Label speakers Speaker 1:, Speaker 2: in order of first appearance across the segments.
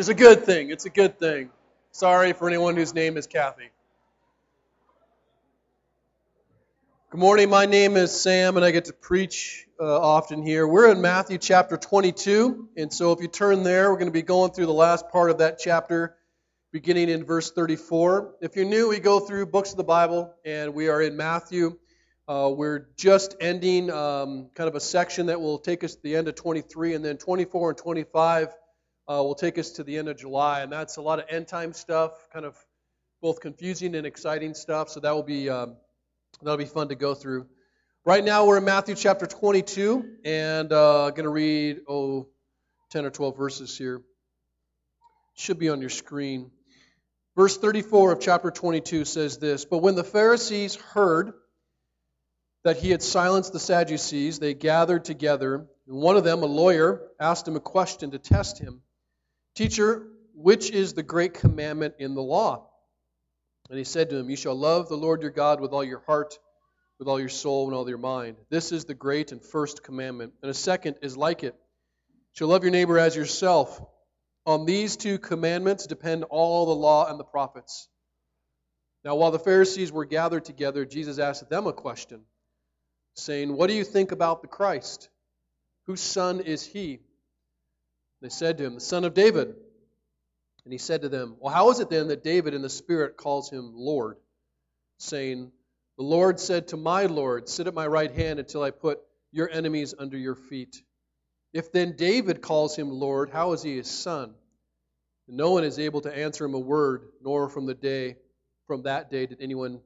Speaker 1: It's a good thing. It's a good thing. Sorry for anyone whose name is Kathy. Good morning. My name is Sam, and I get to preach uh, often here. We're in Matthew chapter 22, and so if you turn there, we're going to be going through the last part of that chapter, beginning in verse 34. If you're new, we go through books of the Bible, and we are in Matthew. Uh, we're just ending um, kind of a section that will take us to the end of 23, and then 24 and 25 uh, will take us to the end of July, and that's a lot of end time stuff, kind of both confusing and exciting stuff. So that will be um, that'll be fun to go through. Right now we're in Matthew chapter 22, and uh, going to read oh 10 or 12 verses here. Should be on your screen. Verse 34 of chapter 22 says this But when the Pharisees heard that he had silenced the Sadducees, they gathered together, and one of them, a lawyer, asked him a question to test him. Teacher, which is the great commandment in the law? And he said to him, You shall love the Lord your God with all your heart, with all your soul, and all your mind. This is the great and first commandment. And a second is like it. You shall love your neighbor as yourself. On these two commandments depend all the law and the prophets. Now, while the Pharisees were gathered together, Jesus asked them a question, saying, What do you think about the Christ? Whose son is he? They said to him, The son of David. And he said to them, Well, how is it then that David in the Spirit calls him Lord, saying, The Lord said to my Lord, Sit at my right hand until I put your enemies under your feet. If then David calls him Lord, how is he his son? And no one is able to answer him a word, nor from the day from that day did anyone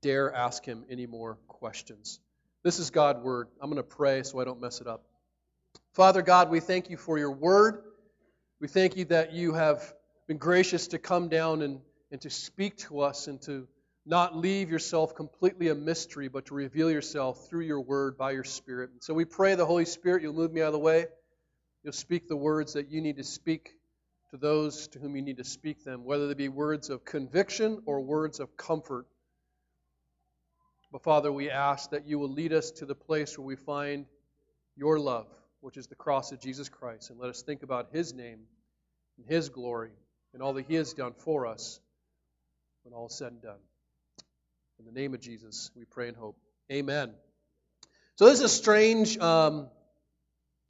Speaker 1: dare ask him any more questions. This is God's word. I'm going to pray so I don't mess it up. Father God, we thank you for your word. We thank you that you have been gracious to come down and, and to speak to us and to not leave yourself completely a mystery, but to reveal yourself through your word by your Spirit. And so we pray the Holy Spirit, you'll move me out of the way. You'll speak the words that you need to speak to those to whom you need to speak them, whether they be words of conviction or words of comfort. But Father, we ask that you will lead us to the place where we find your love which is the cross of Jesus Christ. And let us think about his name and his glory and all that he has done for us when all is said and done. In the name of Jesus, we pray and hope. Amen. So, this is a strange um,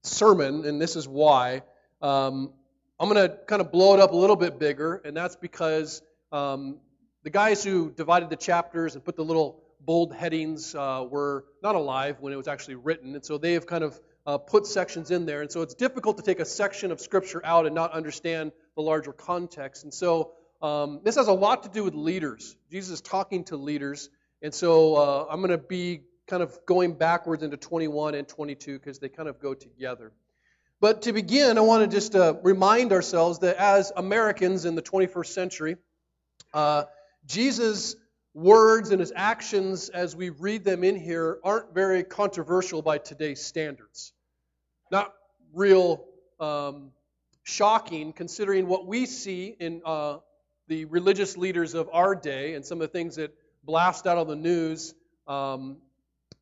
Speaker 1: sermon, and this is why. Um, I'm going to kind of blow it up a little bit bigger, and that's because um, the guys who divided the chapters and put the little bold headings uh, were not alive when it was actually written, and so they have kind of uh, put sections in there. And so it's difficult to take a section of Scripture out and not understand the larger context. And so um, this has a lot to do with leaders. Jesus is talking to leaders. And so uh, I'm going to be kind of going backwards into 21 and 22 because they kind of go together. But to begin, I want to just uh, remind ourselves that as Americans in the 21st century, uh, Jesus' words and his actions as we read them in here aren't very controversial by today's standards. Not real um, shocking considering what we see in uh, the religious leaders of our day and some of the things that blast out on the news. Um,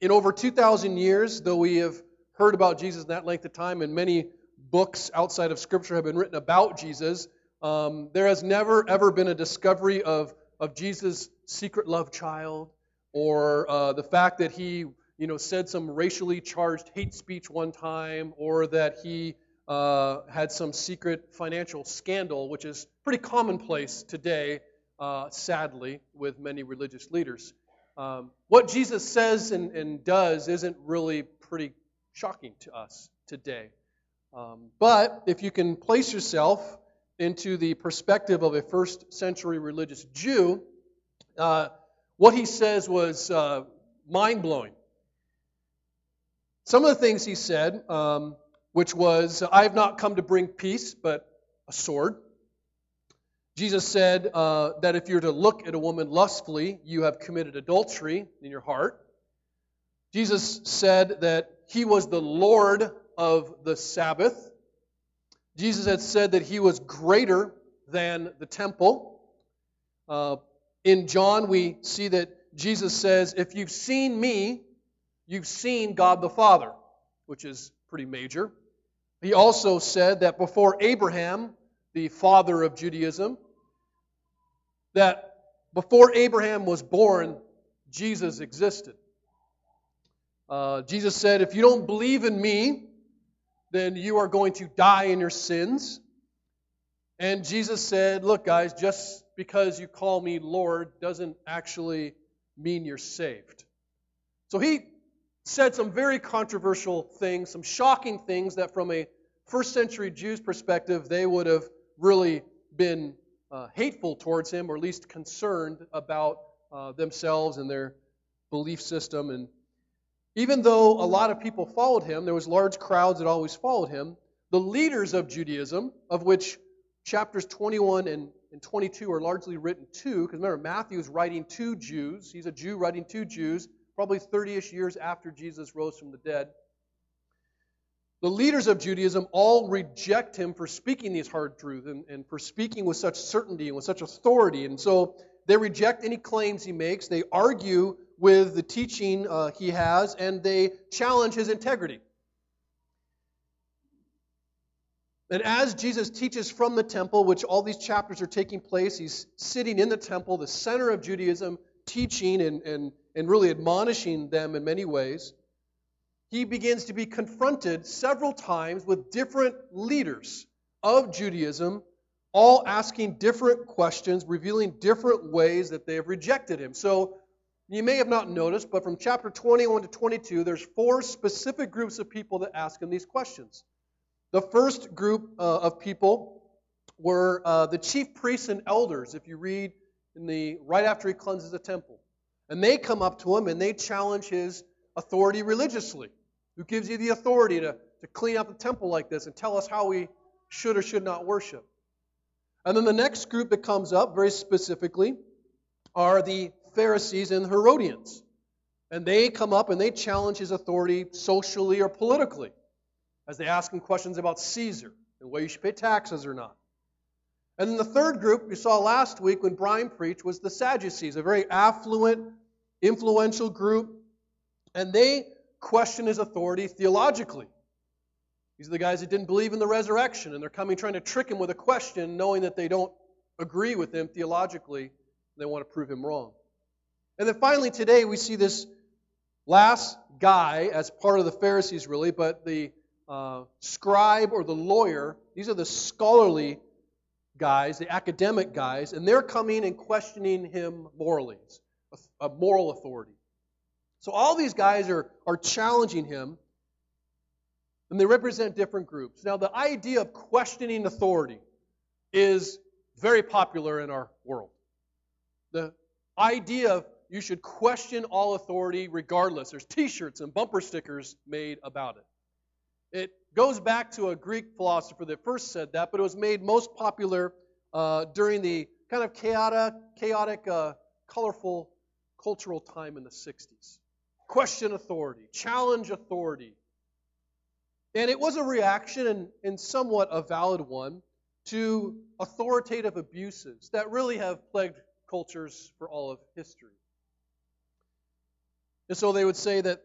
Speaker 1: in over 2,000 years, though we have heard about Jesus in that length of time, and many books outside of Scripture have been written about Jesus, um, there has never, ever been a discovery of of Jesus' secret love child, or uh, the fact that he, you know, said some racially charged hate speech one time, or that he uh, had some secret financial scandal, which is pretty commonplace today, uh, sadly, with many religious leaders. Um, what Jesus says and, and, does isn't really pretty shocking to us today. Um, but if you can place yourself into the perspective of a first century religious Jew, uh, what he says was uh, mind blowing. Some of the things he said, um, which was, I have not come to bring peace, but a sword. Jesus said uh, that if you're to look at a woman lustfully, you have committed adultery in your heart. Jesus said that he was the Lord of the Sabbath. Jesus had said that he was greater than the temple. Uh, in John, we see that Jesus says, If you've seen me, you've seen God the Father, which is pretty major. He also said that before Abraham, the father of Judaism, that before Abraham was born, Jesus existed. Uh, Jesus said, If you don't believe in me, then you are going to die in your sins. And Jesus said, Look, guys, just because you call me Lord doesn't actually mean you're saved. So he said some very controversial things, some shocking things that from a first century Jews perspective, they would have really been uh, hateful towards him, or at least concerned about uh, themselves and their belief system. And even though a lot of people followed him, there was large crowds that always followed him. The leaders of Judaism, of which chapters 21 and, and 22 are largely written to, because remember, Matthew is writing to Jews. He's a Jew writing to Jews, probably 30 ish years after Jesus rose from the dead. The leaders of Judaism all reject him for speaking these hard truths and, and, for speaking with such certainty and with such authority. And so they reject any claims he makes. They argue with the teaching uh, he has, and they challenge his integrity. And as Jesus teaches from the temple, which all these chapters are taking place, he's sitting in the temple, the center of Judaism, teaching and, and, and really admonishing them in many ways he begins to be confronted several times with different leaders of Judaism, all asking different questions, revealing different ways that they have rejected him. So you may have not noticed, but from chapter 21 to 22, there's four specific groups of people that ask him these questions. The first group uh, of people were uh, the chief priests and elders, if you read in the right after he cleanses the temple. And they come up to him and they challenge his authority religiously. Who gives you the authority to, to clean up the temple like this and tell us how we should or should not worship? And then the next group that comes up very specifically are the Pharisees and Herodians. And they come up and they challenge his authority socially or politically as they ask him questions about Caesar and whether you should pay taxes or not. And then the third group we saw last week when Brian preached was the Sadducees, a very affluent, influential group. And they question his authority theologically. These are the guys that didn't believe in the resurrection, and they're coming trying to trick him with a question, knowing that they don't agree with him theologically. and They want to prove him wrong. And then finally, today, we see this last guy as part of the Pharisees, really, but the uh, scribe or the lawyer, these are the scholarly guys, the academic guys, and they're coming and questioning him morally, a, moral authority. So all these guys are, are challenging him, and they represent different groups. Now, the idea of questioning authority is very popular in our world. The idea of you should question all authority regardless. There's t shirts and bumper stickers made about it. It goes back to a Greek philosopher that first said that, but it was made most popular uh, during the kind of chaotic, chaotic uh, colorful cultural time in the 60s question authority, challenge authority. And it was a reaction, and, and somewhat a valid one, to authoritative abuses that really have plagued cultures for all of history. And so they would say that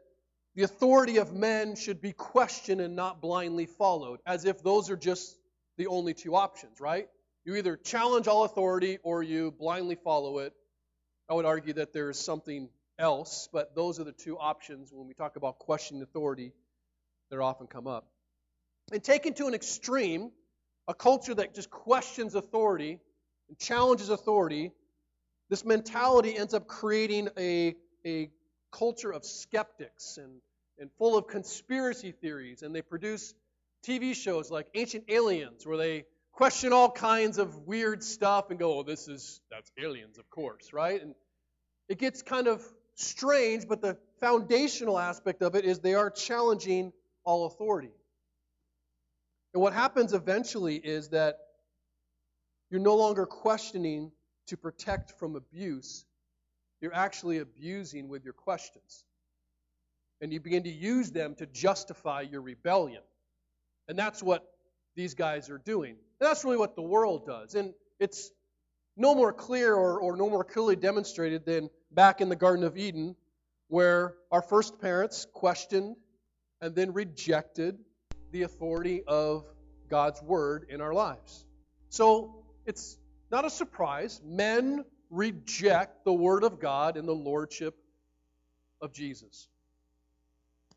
Speaker 1: the authority of men should be questioned and not blindly followed, as if those are just the only two options, right? You either challenge all authority or you blindly follow it. I would argue that there is something else, but those are the two options when we talk about questioning authority that often come up. And taken to an extreme, a culture that just questions authority and challenges authority, this mentality ends up creating a, a culture of skeptics and, and full of conspiracy theories. And they produce TV shows like Ancient Aliens, where they question all kinds of weird stuff and go, oh, this is, that's aliens, of course, right? And it gets kind of strange, but the foundational aspect of it is they are challenging all authority. And what happens eventually is that you're no longer questioning to protect from abuse, you're actually abusing with your questions. And you begin to use them to justify your rebellion. And that's what these guys are doing. And that's really what the world does. And it's no more clear or, or no more clearly demonstrated than back in the Garden of Eden, where our first parents questioned and then rejected the authority of God's Word in our lives. So it's not a surprise. Men reject the Word of God and the Lordship of Jesus.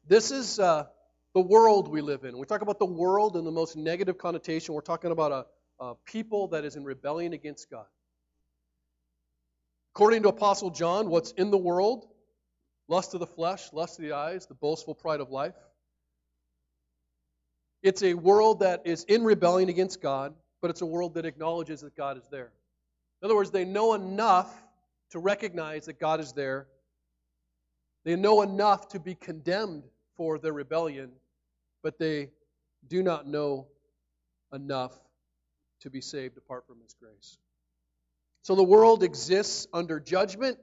Speaker 1: This is uh, the world we live in. We talk about the world in the most negative connotation, we're talking about a, a people that is in rebellion against God. According to Apostle John, what's in the world? Lust of the flesh, lust of the eyes, the boastful pride of life. It's a world that is in rebellion against God, but it's a world that acknowledges that God is there. In other words, they know enough to recognize that God is there. They know enough to be condemned for their rebellion, but they do not know enough to be saved apart from His grace. So the world exists under judgment,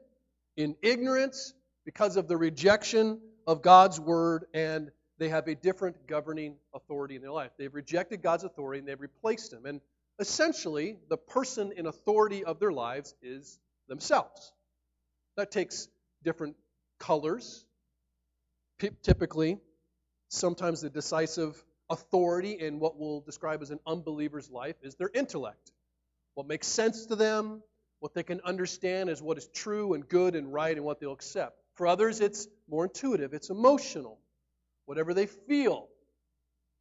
Speaker 1: in ignorance, because of the rejection of God's word, and they have a different governing authority in their life. They've rejected God's authority and they've replaced Him. And essentially, the person in authority of their lives is themselves. That takes different colors. Typically, sometimes the decisive authority in what we'll describe as an unbeliever's life is their intellect. What makes sense to them, what they can understand is what is true and good and right and what they'll accept. For others, it's more intuitive, it's emotional. Whatever they feel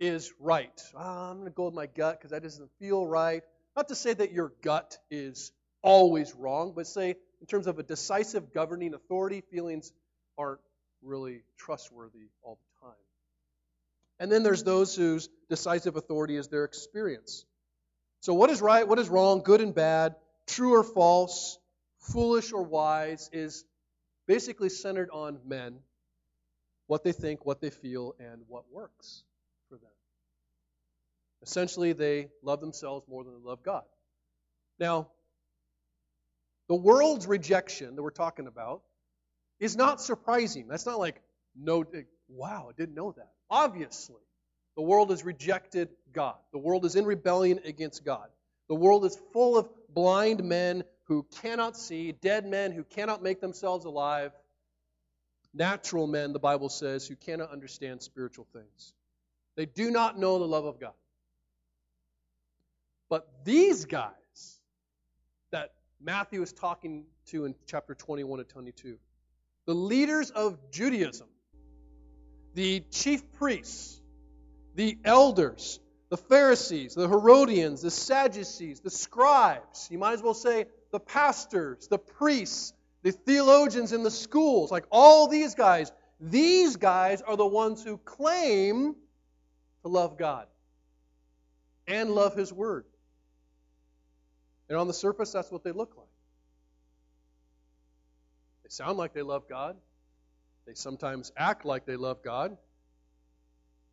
Speaker 1: is right. Oh, I'm going to go with my gut because that doesn't feel right. Not to say that your gut is always wrong, but say in terms of a decisive governing authority, feelings aren't really trustworthy all the time. And then there's those whose decisive authority is their experience. So, what is right, what is wrong, good and bad, true or false, foolish or wise, is basically centered on men what they think, what they feel, and what works for them. Essentially, they love themselves more than they love God. Now, the world's rejection that we're talking about is not surprising. That's not like, no, eh, wow, I didn't know that. Obviously, the world has rejected God. The world is in rebellion against God. The world is full of blind men who cannot see, dead men who cannot make themselves alive, natural men, the Bible says, who cannot understand spiritual things. They do not know the love of God. But these guys that Matthew is talking to in chapter 21 and 22, the leaders of Judaism, the chief priests, the elders, the Pharisees, the Herodians, the Sadducees, the scribes, you might as well say the pastors, the priests, the theologians in the schools, like all these guys, these guys are the ones who claim to love God and love His Word. And on the surface, that's what they look like. They sound like they love God. They sometimes act like they love God.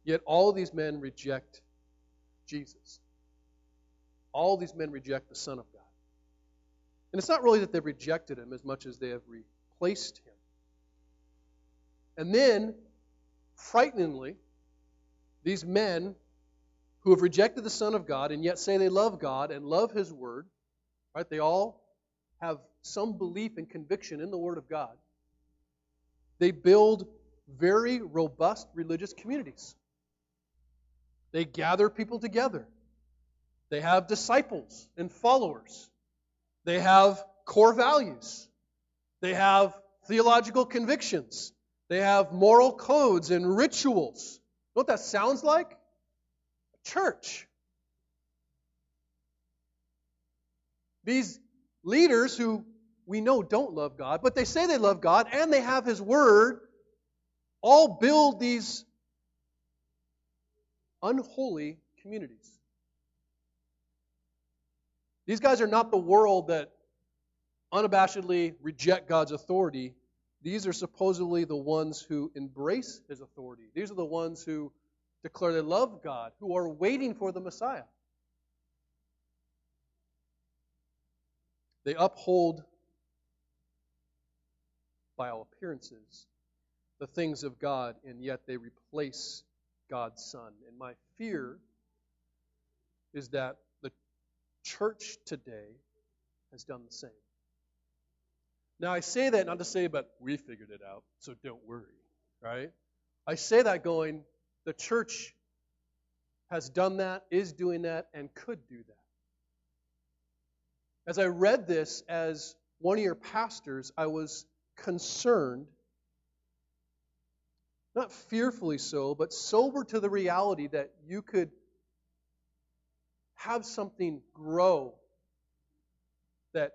Speaker 1: Yet all these men reject Jesus. All these men reject the Son of God. And it's not really that they've rejected him as much as they have replaced him. And then, frighteningly, these men who have rejected the Son of God and yet say they love God and love His Word, right? They all have some belief and conviction in the Word of God. They build very robust religious communities. They gather people together. They have disciples and followers. They have core values. They have theological convictions. They have moral codes and rituals. Know what that sounds like? A church. These leaders who we know don't love God, but they say they love God and they have His Word, all build these unholy communities. These guys are not the world that unabashedly reject God's authority. These are supposedly the ones who embrace his authority. These are the ones who declare they love God, who are waiting for the Messiah. They uphold, by all appearances, the things of God, and yet they replace God's Son. And my fear is that the church today has done the same. Now, I say that not to say, but we figured it out, so don't worry, right? I say that going, the church has done that, is doing that, and could do that. As I read this as one of your pastors, I was concerned, not fearfully so, but sober to the reality that you could have something grow that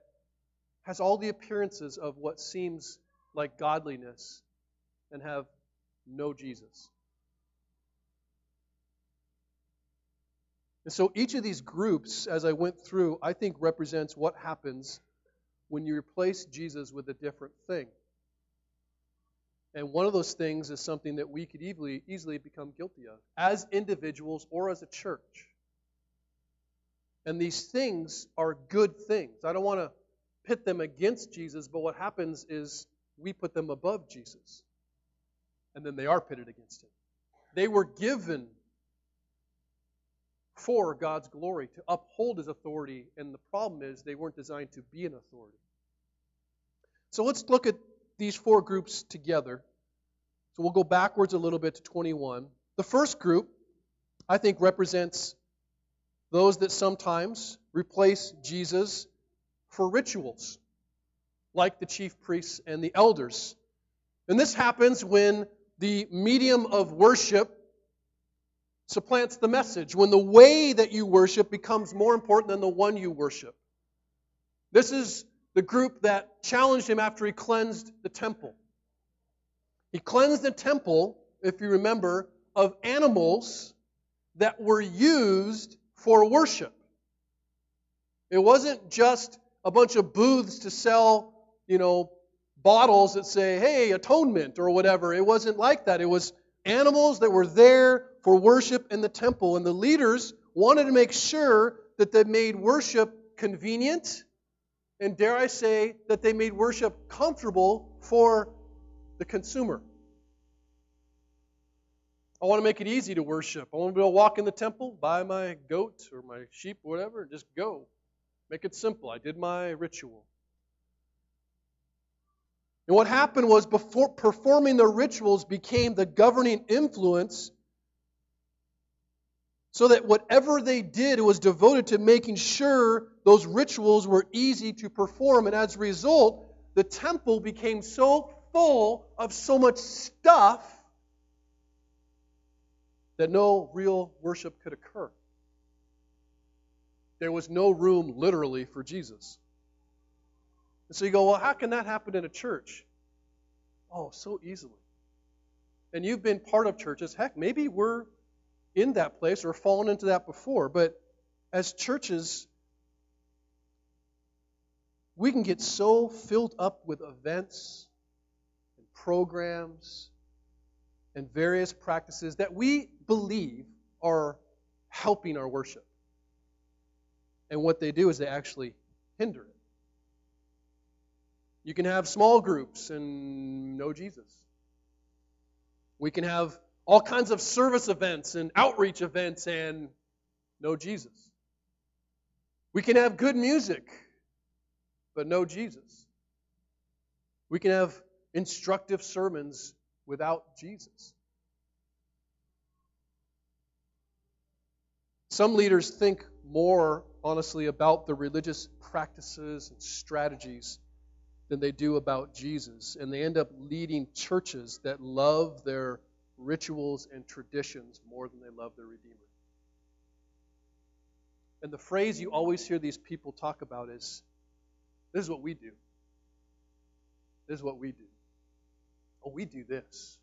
Speaker 1: has all the appearances of what seems like godliness and have no Jesus. And so each of these groups, as I went through, I think represents what happens when you replace Jesus with a different thing. And one of those things is something that we could easily, easily become guilty of as individuals or as a church. And these things are good things. I don't want to pit them against Jesus, but what happens is we put them above Jesus. And then they are pitted against him. They were given for God's glory, to uphold his authority, and the problem is they weren't designed to be an authority. So let's look at these four groups together. So we'll go backwards a little bit to 21. The first group, I think, represents those that sometimes replace Jesus for rituals, like the chief priests and the elders. And this happens when the medium of worship supplants the message, when the way that you worship becomes more important than the one you worship. This is the group that challenged him after he cleansed the temple. He cleansed the temple, if you remember, of animals that were used for worship. It wasn't just a bunch of booths to sell, you know, bottles that say, hey, atonement or whatever. It wasn't like that. It was animals that were there for worship in the temple. And the leaders wanted to make sure that they made worship convenient, and dare I say, that they made worship comfortable for the consumer. I want to make it easy to worship. I want to be able to walk in the temple, buy my goat or my sheep, or whatever, and just go. Make it simple. I did my ritual. And what happened was before performing the rituals became the governing influence so that whatever they did was devoted to making sure those rituals were easy to perform. And as a result, the temple became so full of so much stuff that no real worship could occur. There was no room, literally, for Jesus. And so you go, well, how can that happen in a church? Oh, so easily. And you've been part of churches. Heck, maybe we're in that place or fallen into that before. But as churches, we can get so filled up with events and programs and various practices that we believe are helping our worship. And what they do is they actually hinder it. You can have small groups and know Jesus. We can have all kinds of service events and outreach events and know Jesus. We can have good music, but know Jesus. We can have instructive sermons without Jesus. Some leaders think more, honestly, about the religious practices and strategies than they do about Jesus. And they end up leading churches that love their rituals and traditions more than they love their Redeemer. And the phrase you always hear these people talk about is this is what we do. This is what we do. Oh, we do this.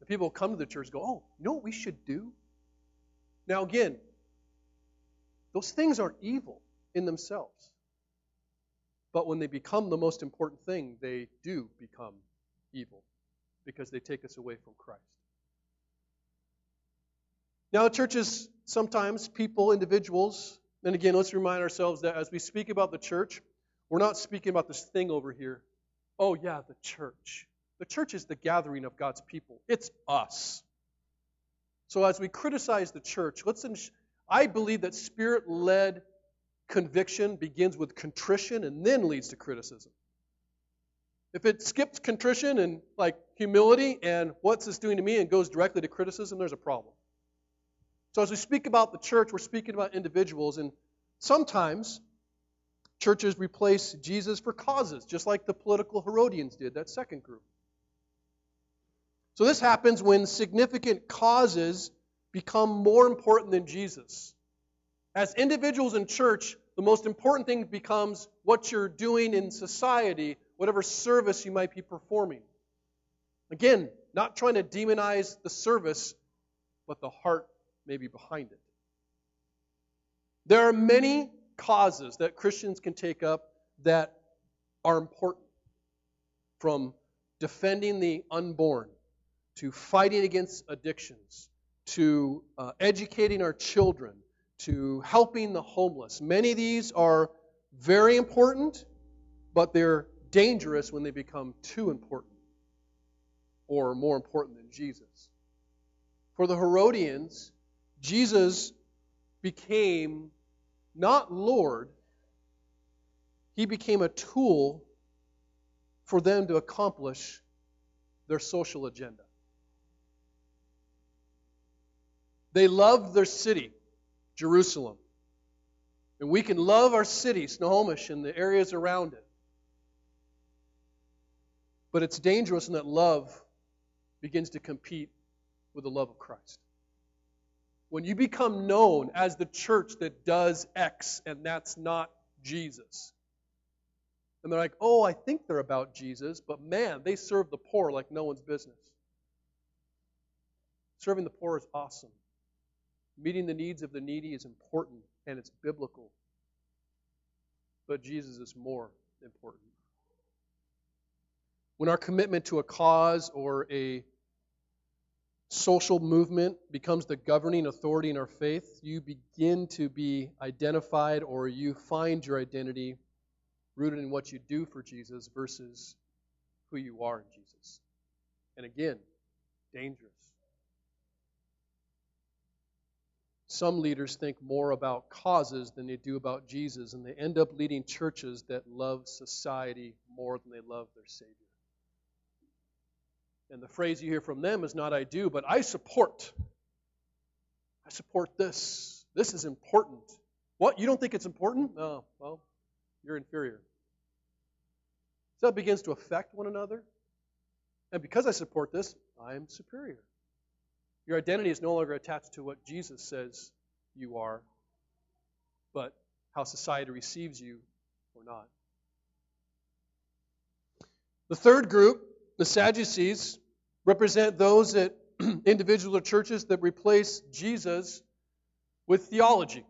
Speaker 1: The people come to the church go, oh, you know what we should do? Now, again, those things aren't evil in themselves. But when they become the most important thing, they do become evil because they take us away from Christ. Now, churches, sometimes people, individuals, and again, let's remind ourselves that as we speak about the church, we're not speaking about this thing over here. Oh, yeah, the church. The church is the gathering of God's people, it's us. So as we criticize the church, let's. I believe that spirit led conviction begins with contrition and then leads to criticism. If it skips contrition and like humility and what's this doing to me and goes directly to criticism, there's a problem. So as we speak about the church, we're speaking about individuals, and sometimes churches replace Jesus for causes, just like the political Herodians did, that second group. So this happens when significant causes become more important than Jesus. As individuals in church, the most important thing becomes what you're doing in society, whatever service you might be performing. Again, not trying to demonize the service, but the heart maybe behind it. There are many causes that Christians can take up that are important, from defending the unborn to fighting against addictions to uh, educating our children to helping the homeless. Many of these are very important, but they're dangerous when they become too important or more important than Jesus. For the Herodians, Jesus became not Lord, he became a tool for them to accomplish their social agenda. They loved their city, Jerusalem. And we can love our city, Snohomish, and the areas around it. But it's dangerous in that love begins to compete with the love of Christ. When you become known as the church that does X and that's not Jesus. And they're like, oh, I think they're about Jesus, but man, they serve the poor like no one's business. Serving the poor is awesome. Meeting the needs of the needy is important and it's biblical. But Jesus is more important. When our commitment to a cause or a social movement becomes the governing authority in our faith, you begin to be identified or you find your identity rooted in what you do for Jesus versus who you are in Jesus. And again, dangerous. Some leaders think more about causes than they do about Jesus, and they end up leading churches that love society more than they love their Savior. And the phrase you hear from them is not I do, but I support. I support this. This is important. What? You don't think it's important? No. Well, you're inferior. So that begins to affect one another. And because I support this, I'm superior. Your identity is no longer attached to what Jesus says you are, but how society receives you or not. The third group, the Sadducees, represent those that individual churches that replace Jesus with theology.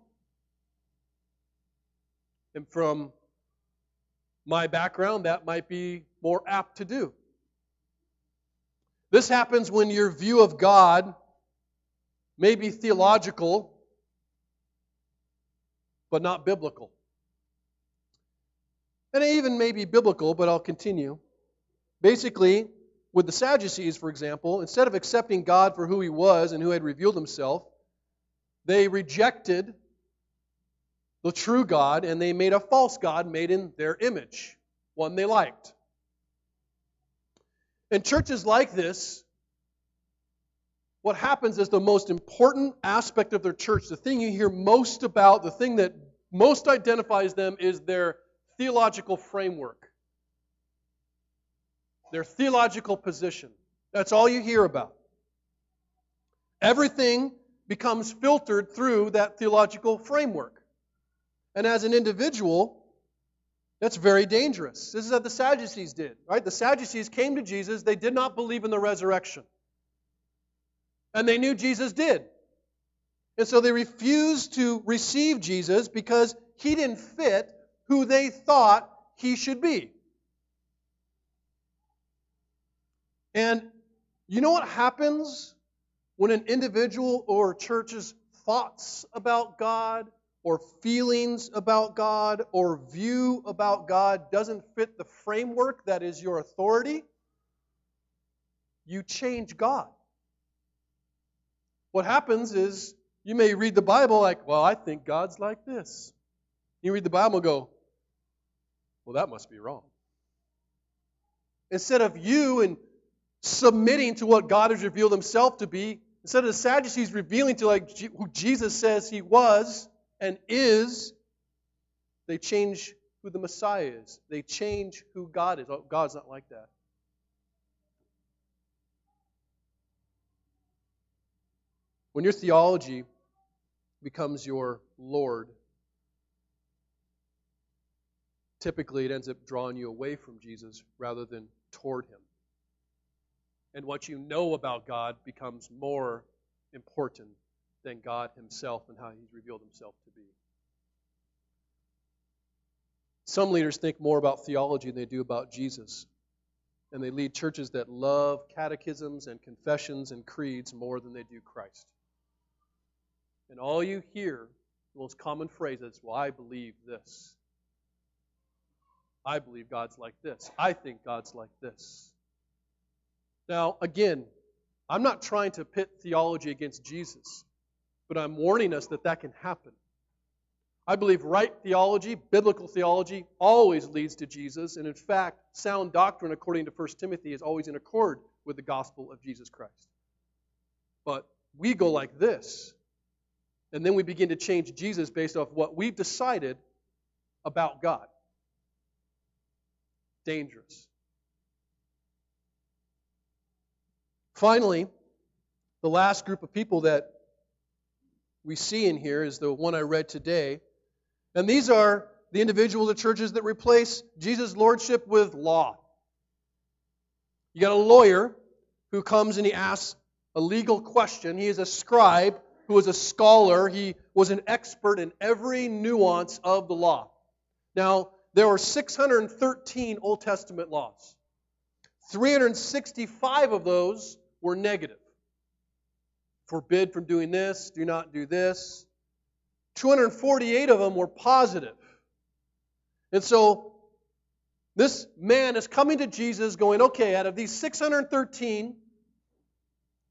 Speaker 1: And from my background, that might be more apt to do. This happens when your view of God may be theological, but not biblical. And even may be biblical, but I'll continue. Basically, with the Sadducees, for example, instead of accepting God for who he was and who had revealed himself, they rejected the true God and they made a false God made in their image, one they liked. In churches like this, what happens is the most important aspect of their church, the thing you hear most about, the thing that most identifies them is their theological framework, their theological position. That's all you hear about. Everything becomes filtered through that theological framework. And as an individual, that's very dangerous. This is what the Sadducees did, right? The Sadducees came to Jesus, they did not believe in the resurrection. And they knew Jesus did. And so they refused to receive Jesus because he didn't fit who they thought he should be. And you know what happens when an individual or church's thoughts about God or feelings about God or view about God doesn't fit the framework that is your authority? You change God. What happens is you may read the Bible like, well, I think God's like this. You read the Bible and go, well, that must be wrong. Instead of you and submitting to what God has revealed himself to be, instead of the Sadducees revealing to like who Jesus says he was and is, they change who the Messiah is. They change who God is. Oh, God's not like that. When your theology becomes your Lord, typically it ends up drawing you away from Jesus rather than toward Him. And what you know about God becomes more important than God Himself and how He's revealed Himself to be. Some leaders think more about theology than they do about Jesus. And they lead churches that love catechisms and confessions and creeds more than they do Christ. And all you hear, the most common phrase is, Well, I believe this. I believe God's like this. I think God's like this. Now, again, I'm not trying to pit theology against Jesus, but I'm warning us that that can happen. I believe right theology, biblical theology, always leads to Jesus. And in fact, sound doctrine, according to 1 Timothy, is always in accord with the gospel of Jesus Christ. But we go like this. And then we begin to change Jesus based off what we've decided about God. Dangerous. Finally, the last group of people that we see in here is the one I read today. And these are the individuals, the churches that replace Jesus' lordship with law. You got a lawyer who comes and he asks a legal question. He is a scribe who was a scholar. He was an expert in every nuance of the law. Now, there were 613 Old Testament laws. 365 of those were negative. Forbid from doing this, do not do this. 248 of them were positive. And so this man is coming to Jesus going, okay, out of these 613,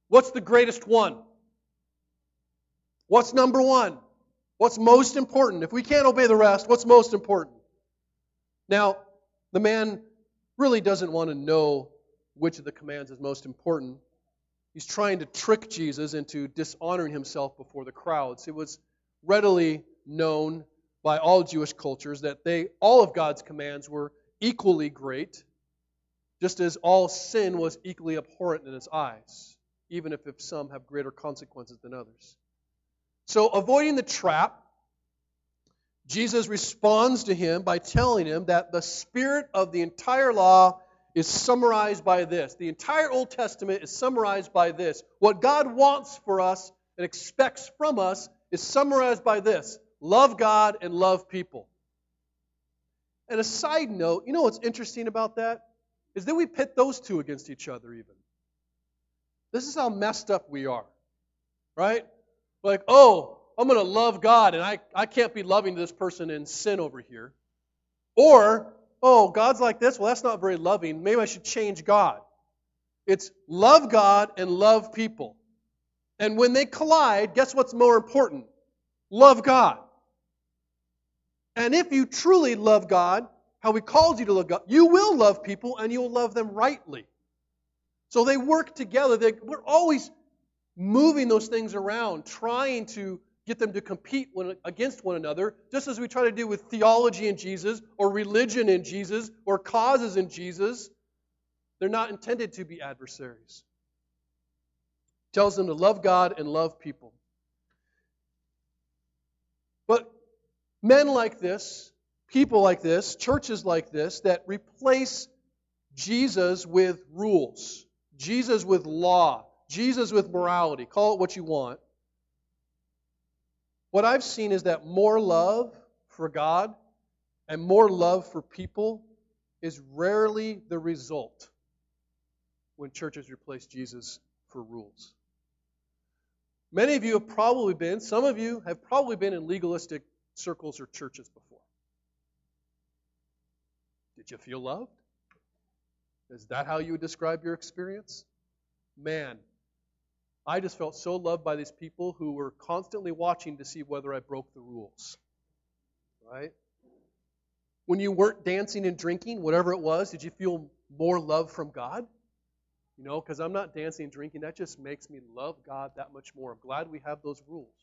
Speaker 1: what's the greatest one? What's number one? What's most important? If we can't obey the rest, what's most important? Now, the man really doesn't want to know which of the commands is most important. He's trying to trick Jesus into dishonoring himself before the crowds. It was readily known by all Jewish cultures that they all of God's commands were equally great, just as all sin was equally abhorrent in his eyes, even if, if some have greater consequences than others. So, avoiding the trap, Jesus responds to him by telling him that the spirit of the entire law is summarized by this. The entire Old Testament is summarized by this. What God wants for us and expects from us is summarized by this love God and love people. And a side note, you know what's interesting about that? Is that we pit those two against each other, even. This is how messed up we are, right? Like, oh, I'm going to love God, and I, I can't be loving this person in sin over here. Or, oh, God's like this? Well, that's not very loving. Maybe I should change God. It's love God and love people. And when they collide, guess what's more important? Love God. And if you truly love God, how He calls you to love God, you will love people and you'll love them rightly. So they work together. They, we're always moving those things around, trying to get them to compete one, against one another, just as we try to do with theology in Jesus, or religion in Jesus, or causes in Jesus. They're not intended to be adversaries tells them to love God and love people. But men like this, people like this, churches like this, that replace Jesus with rules, Jesus with law, Jesus with morality, call it what you want. What I've seen is that more love for God and more love for people is rarely the result when churches replace Jesus for rules. Many of you have probably been, some of you have probably been in legalistic circles or churches before. Did you feel loved? Is that how you would describe your experience? Man, I just felt so loved by these people who were constantly watching to see whether I broke the rules. Right? When you weren't dancing and drinking, whatever it was, did you feel more love from God? You know, because I'm not dancing and drinking. That just makes me love God that much more. I'm glad we have those rules.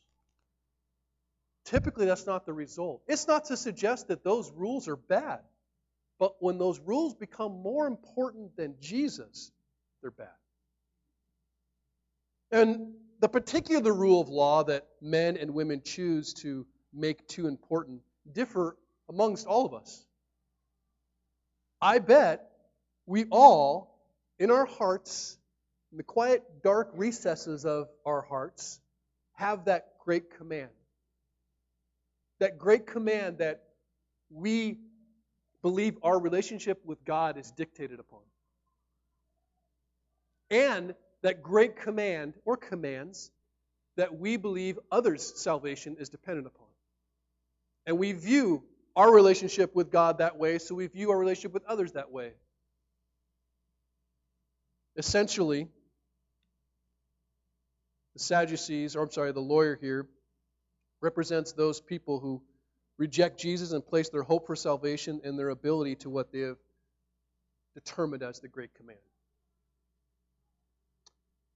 Speaker 1: typically that's not the result. It's not to suggest that those rules are bad, but when those rules become more important than Jesus, they're bad. And the particular rule of law that men and women choose to make too important differ amongst all of us. I bet we all, in our hearts, in the quiet, dark recesses of our hearts, have that great command. That great command that we believe our relationship with God is dictated upon. And that great command or commands that we believe others' salvation is dependent upon. And we view our relationship with God that way, so we view our relationship with others that way. Essentially, the Sadducees, or I'm sorry, the lawyer here, represents those people who reject Jesus and place their hope for salvation in their ability to what they have determined as the great command.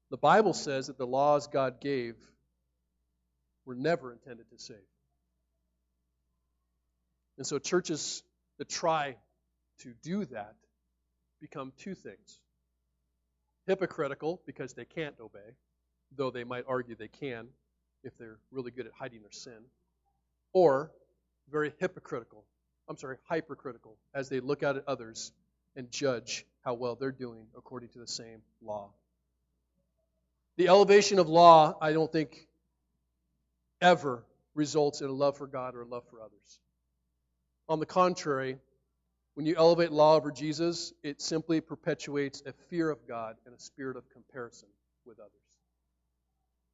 Speaker 1: The Bible says that the laws God gave were never intended to save. And so churches that try to do that become two things hypocritical because they can't obey, though they might argue they can if they're really good at hiding their sin, or very hypocritical, I'm sorry, hypercritical, as they look out at others and judge how well they're doing according to the same law. The elevation of law, I don't think, ever results in a love for God or a love for others. On the contrary, when you elevate law over Jesus, it simply perpetuates a fear of God and a spirit of comparison with others.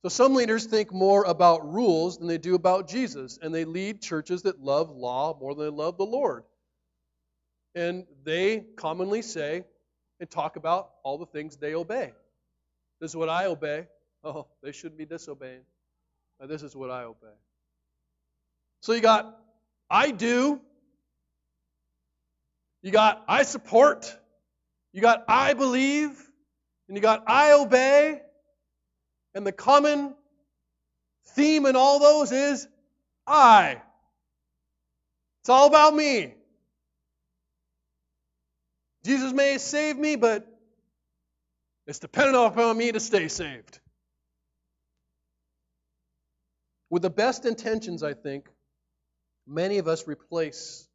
Speaker 1: So some leaders think more about rules than they do about Jesus, and they lead churches that love law more than they love the Lord. And they commonly say and talk about all the things they obey. This is what I obey. Oh, they shouldn't be disobeying. Now, this is what I obey. So you got I do. You got I support. You got I believe. And you got I obey. And the common theme in all those is I. It's all about me. Jesus may save me, but it's dependent upon me to stay saved. With the best intentions, I think, many of us replace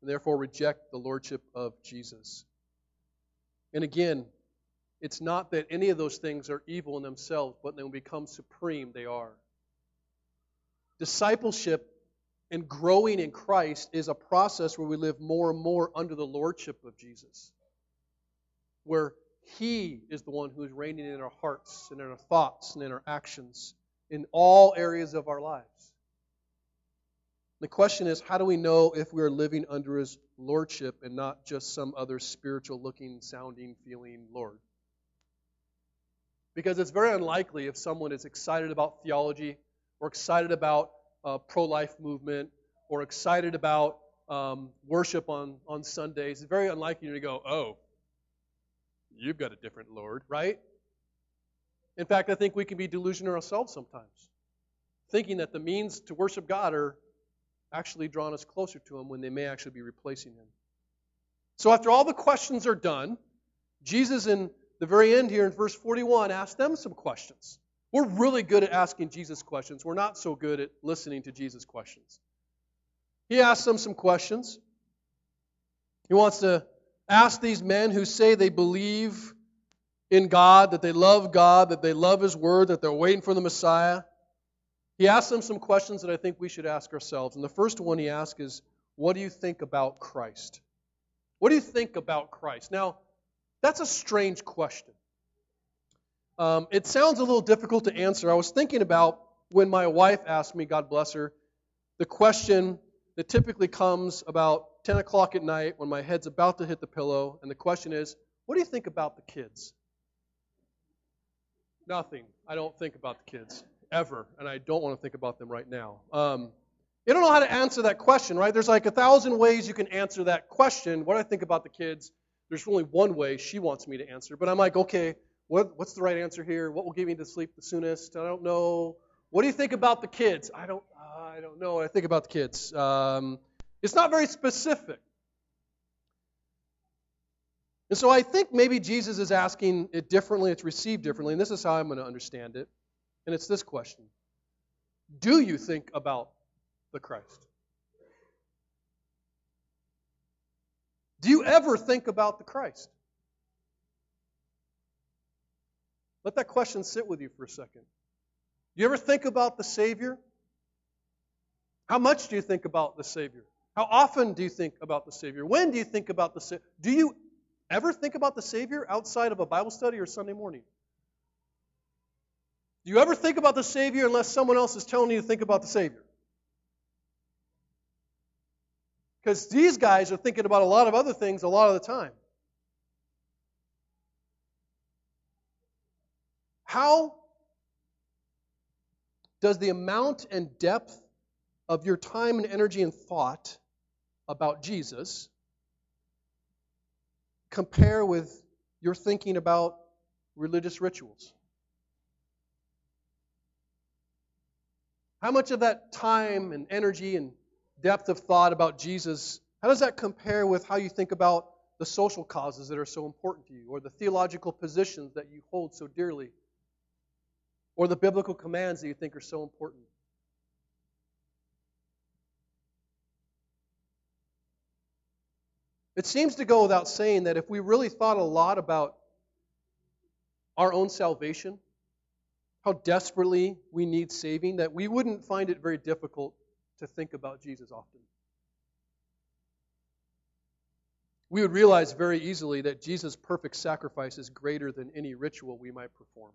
Speaker 1: and therefore reject the lordship of Jesus. And again, it's not that any of those things are evil in themselves, but when they become supreme, they are. Discipleship and growing in Christ is a process where we live more and more under the lordship of Jesus, where he is the one who is reigning in our hearts and in our thoughts and in our actions in all areas of our lives. The question is how do we know if we are living under His lordship and not just some other spiritual looking, sounding, feeling Lord? Because it's very unlikely if someone is excited about theology or excited about uh, pro life movement or excited about um, worship on, on Sundays, it's very unlikely to go, oh, You've got a different Lord, right? In fact, I think we can be delusional ourselves sometimes, thinking that the means to worship God are actually drawing us closer to Him when they may actually be replacing Him. So, after all the questions are done, Jesus, in the very end here in verse 41, asks them some questions. We're really good at asking Jesus questions. We're not so good at listening to Jesus' questions. He asks them some questions. He wants to ask these men who say they believe in God, that they love God, that they love His Word, that they're waiting for the Messiah. He asks them some questions that I think we should ask ourselves. And the first one he asks is, What do you think about Christ? What do you think about Christ? Now, that's a strange question. Um, it sounds a little difficult to answer. I was thinking about when my wife asked me, God bless her, the question that typically comes about 10 o'clock at night when my head's about to hit the pillow, and the question is, What do you think about the kids? Nothing. I don't think about the kids ever, and I don't want to think about them right now. Um, you don't know how to answer that question, right? There's like a thousand ways you can answer that question. What do I think about the kids? There's only one way she wants me to answer, but I'm like, okay, what, what's the right answer here? What will get me to sleep the soonest? I don't know. What do you think about the kids? I don't, I don't know what I think about the kids. Um, it's not very specific. And so I think maybe Jesus is asking it differently, it's received differently, and this is how I'm going to understand it. And it's this question Do you think about the Christ? Do you ever think about the Christ? Let that question sit with you for a second. Do you ever think about the Savior? How much do you think about the Savior? How often do you think about the Savior? When do you think about the Savior? Do you ever think about the Savior outside of a Bible study or Sunday morning? Do you ever think about the Savior unless someone else is telling you to think about the Savior? Because these guys are thinking about a lot of other things a lot of the time. How does the amount and depth of your time and energy and thought about Jesus compare with your thinking about religious rituals? How much of that time and energy and depth of thought about Jesus, how does that compare with how you think about the social causes that are so important to you, or the theological positions that you hold so dearly, or the biblical commands that you think are so important? It seems to go without saying that if we really thought a lot about our own salvation, how desperately we need saving, that we wouldn't find it very difficult to think about Jesus often. We would realize very easily that Jesus' perfect sacrifice is greater than any ritual we might perform.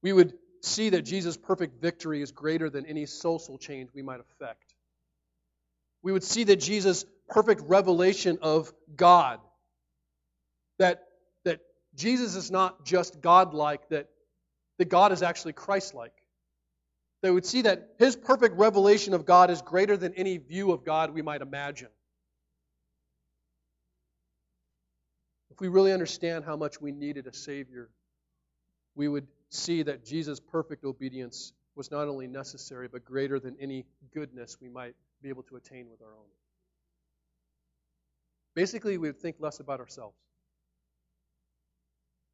Speaker 1: We would see that Jesus' perfect victory is greater than any social change we might effect. We would see that Jesus' perfect revelation of God, that, that Jesus is not just God-like, that, that God is actually Christ-like. They would see that his perfect revelation of God is greater than any view of God we might imagine. If we really understand how much we needed a Savior, we would see that Jesus' perfect obedience was not only necessary, but greater than any goodness we might be able to attain with our own. Basically, we would think less about ourselves.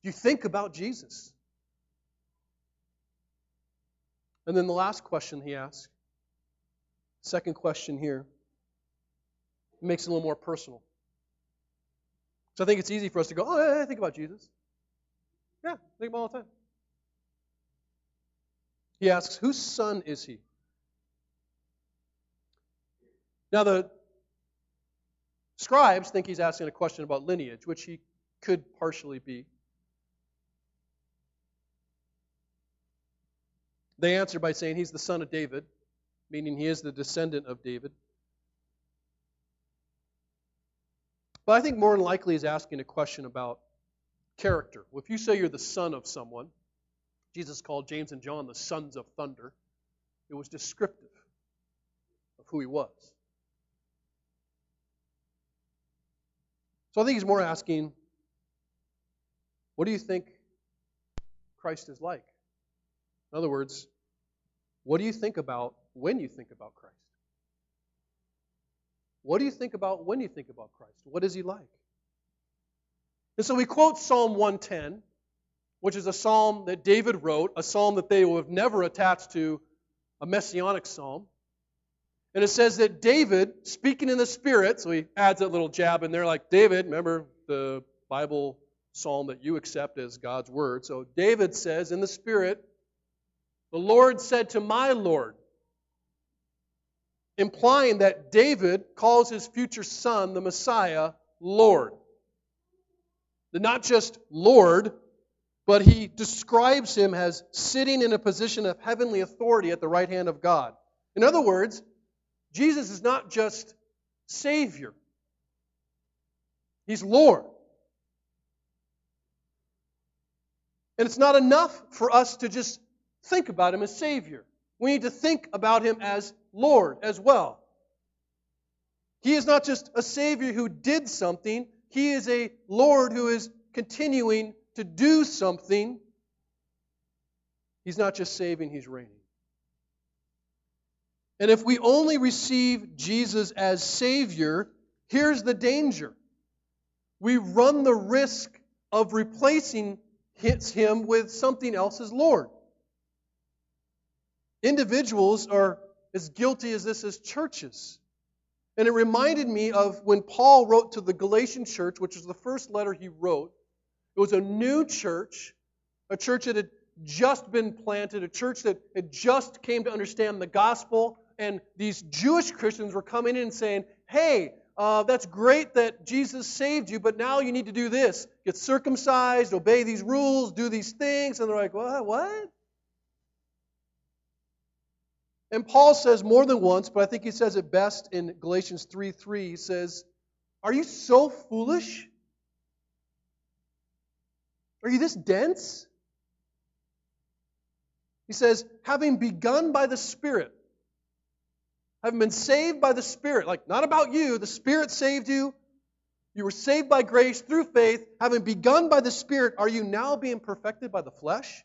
Speaker 1: You think about Jesus. And then the last question he asks, second question here, makes it a little more personal. So I think it's easy for us to go, oh, yeah, think about Jesus. Yeah, think about all the time. He asks, whose son is he? Now, the scribes think he's asking a question about lineage, which he could partially be. They answer by saying he's the son of David, meaning he is the descendant of David. But I think more than likely he's asking a question about character. If you say you're the son of someone, Jesus called James and John the sons of thunder, it was descriptive of who he was. So I think he's more asking, what do you think Christ is like? In other words, what do you think about when you think about Christ? What do you think about when you think about Christ? What is he like? And so we quote Psalm 110, which is a psalm that David wrote, a psalm that they would have never attached to a messianic psalm. And it says that David, speaking in the Spirit, so he adds that little jab in there, like David, remember the Bible psalm that you accept as God's word. So David says in the Spirit, The Lord said to my Lord, implying that David calls his future son, the Messiah, Lord. Not just Lord, but he describes him as sitting in a position of heavenly authority at the right hand of God. In other words, Jesus is not just Savior, He's Lord. And it's not enough for us to just think about Him as Savior. We need to think about Him as Lord as well. He is not just a Savior who did something, He is a Lord who is continuing to do something He's not just saving, He's reigning. And if we only receive Jesus as Savior, here's the danger. We run the risk of replacing Him with something else as Lord. Individuals are as guilty as this as churches. And it reminded me of when Paul wrote to the Galatian church, which was the first letter he wrote. It was a new church, a church that had just been planted, a church that had just came to understand the gospel, and these Jewish Christians were coming in and saying, "Hey, uh, that's great that Jesus saved you, but now you need to do this: get circumcised, obey these rules, do these things." And they're like, "What? What?" And Paul says more than once, but I think he says it best in Galatians 3 3. He says, Are you so foolish? Are you this dense? He says, having begun by the Spirit, having been saved by the Spirit, like not about you, the Spirit saved you. You were saved by grace through faith. Having begun by the Spirit, are you now being perfected by the flesh?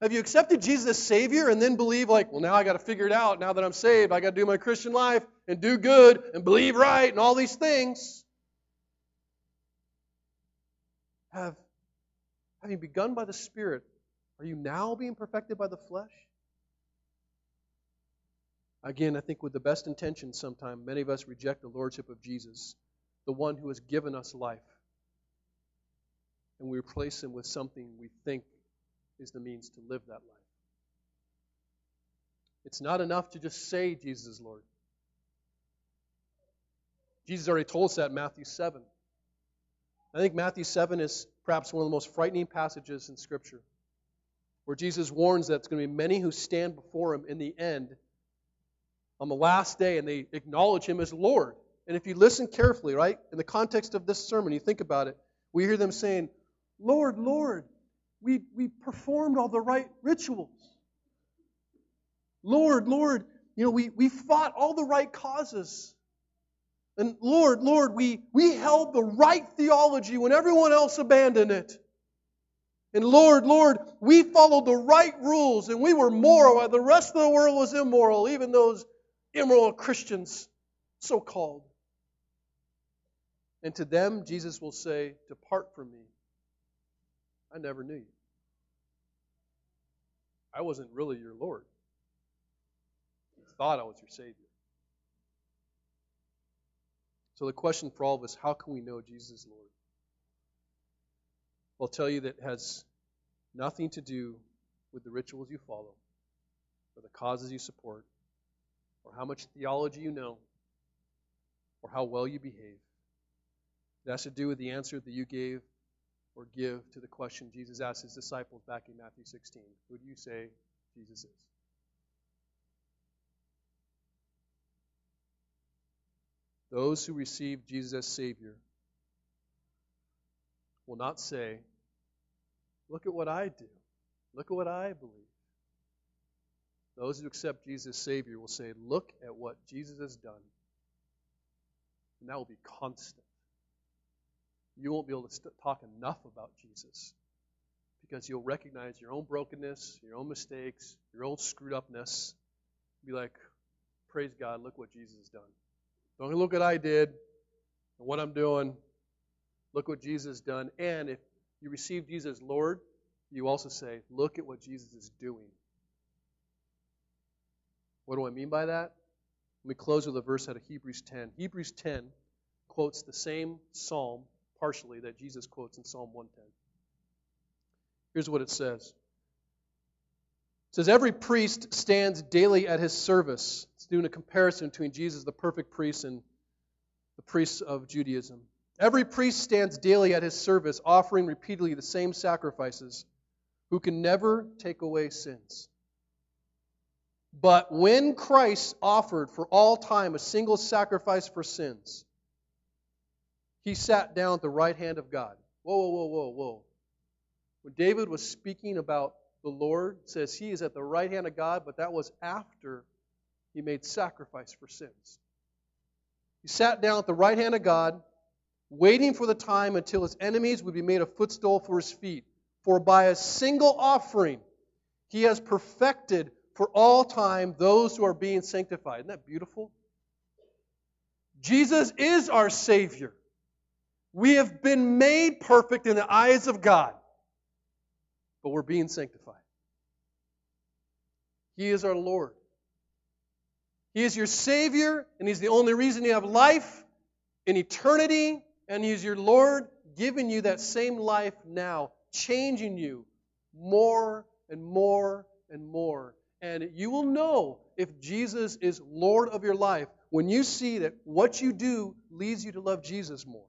Speaker 1: Have you accepted Jesus as Savior and then believe, like, well, now I got to figure it out. Now that I'm saved, I got to do my Christian life and do good and believe right and all these things? Have, having begun by the Spirit, are you now being perfected by the flesh? Again, I think with the best intentions, sometimes many of us reject the Lordship of Jesus, the one who has given us life, and we replace him with something we think is the means to live that life. It's not enough to just say Jesus is Lord. Jesus already told us that in Matthew 7. I think Matthew 7 is perhaps one of the most frightening passages in Scripture, where Jesus warns that it's going to be many who stand before him in the end on the last day and they acknowledge him as Lord. And if you listen carefully, right, in the context of this sermon, you think about it, we hear them saying, Lord, Lord, we, we performed all the right rituals. Lord, Lord, you know, we, we fought all the right causes. And Lord, Lord, we, we held the right theology when everyone else abandoned it. And Lord, Lord, we followed the right rules and we were moral while the rest of the world was immoral, even those immoral Christians, so called. And to them, Jesus will say, Depart from me. I never knew you. I wasn't really your Lord. You thought I was your Savior. So the question for all of us how can we know Jesus is Lord? I'll tell you that has nothing to do with the rituals you follow, or the causes you support, or how much theology you know, or how well you behave. It has to do with the answer that you gave or give to the question Jesus asked his disciples back in Matthew 16 Who do you say Jesus is? Those who receive Jesus as Savior will not say, Look at what I do. Look at what I believe. Those who accept Jesus as Savior will say, Look at what Jesus has done. And that will be constant you won't be able to talk enough about Jesus because you'll recognize your own brokenness, your own mistakes, your own screwed upness. Be like, praise God, look what Jesus has done. Don't look what I did and what I'm doing. Look what Jesus has done. And if you receive Jesus as Lord, you also say, look at what Jesus is doing. What do I mean by that? Let me close with a verse out of Hebrews 10. Hebrews 10 quotes the same psalm partially that Jesus quotes in Psalm 110. Here's what it says. It says, Every priest stands daily at his service. It's doing a comparison between Jesus, the perfect priest, and the priests of Judaism. Every priest stands daily at his service, offering repeatedly the same sacrifices, who can never take away sins. But when Christ offered for all time a single sacrifice for sins, he sat down at the right hand of God. Whoa, whoa, whoa, whoa, whoa. When David was speaking about the Lord, says he is at the right hand of God, but that was after he made sacrifice for sins. He sat down at the right hand of God, waiting for the time until his enemies would be made a footstool for his feet. For by a single offering he has perfected for all time those who are being sanctified. Isn't that beautiful? Jesus is our Savior. We have been made perfect in the eyes of God, but we're being sanctified. He is our Lord. He is your Savior, and He's the only reason you have life in eternity, and He's your Lord, giving you that same life now, changing you more and more and more. And you will know if Jesus is Lord of your life when you see that what you do leads you to love Jesus more.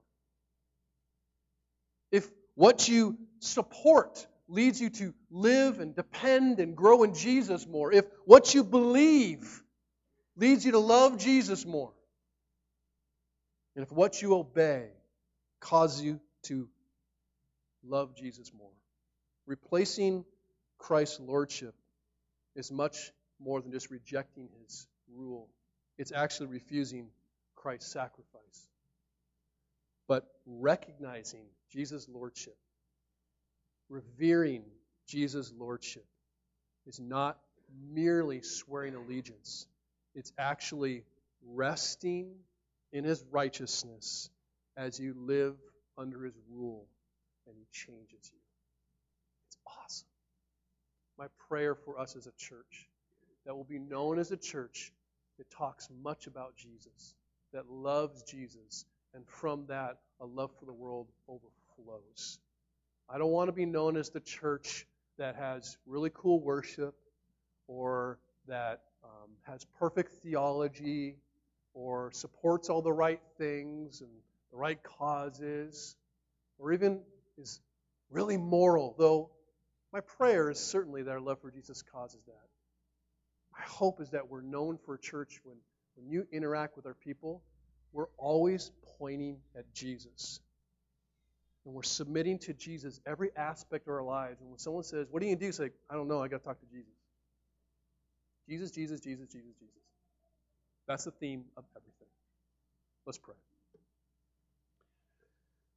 Speaker 1: If what you support leads you to live and depend and grow in Jesus more, if what you believe leads you to love Jesus more, and if what you obey causes you to love Jesus more, replacing Christ's lordship is much more than just rejecting his rule. It's actually refusing Christ's sacrifice. But recognizing Jesus' lordship, revering Jesus' lordship, is not merely swearing allegiance, it's actually resting in his righteousness as you live under his rule and he changes you. My prayer for us as a church that will be known as a church that talks much about Jesus, that loves Jesus, and from that, a love for the world overflows. I don't want to be known as the church that has really cool worship or that um, has perfect theology or supports all the right things and the right causes or even is really moral, though my prayer is certainly that our love for Jesus causes that. My hope is that we're known for a church when, when you interact with our people, we're always pointing at Jesus. And we're submitting to Jesus every aspect of our lives. And when someone says, What do you going to do? Say, I don't know, I got to talk to Jesus. Jesus, Jesus, Jesus, Jesus, Jesus. That's the theme of everything. Let's pray.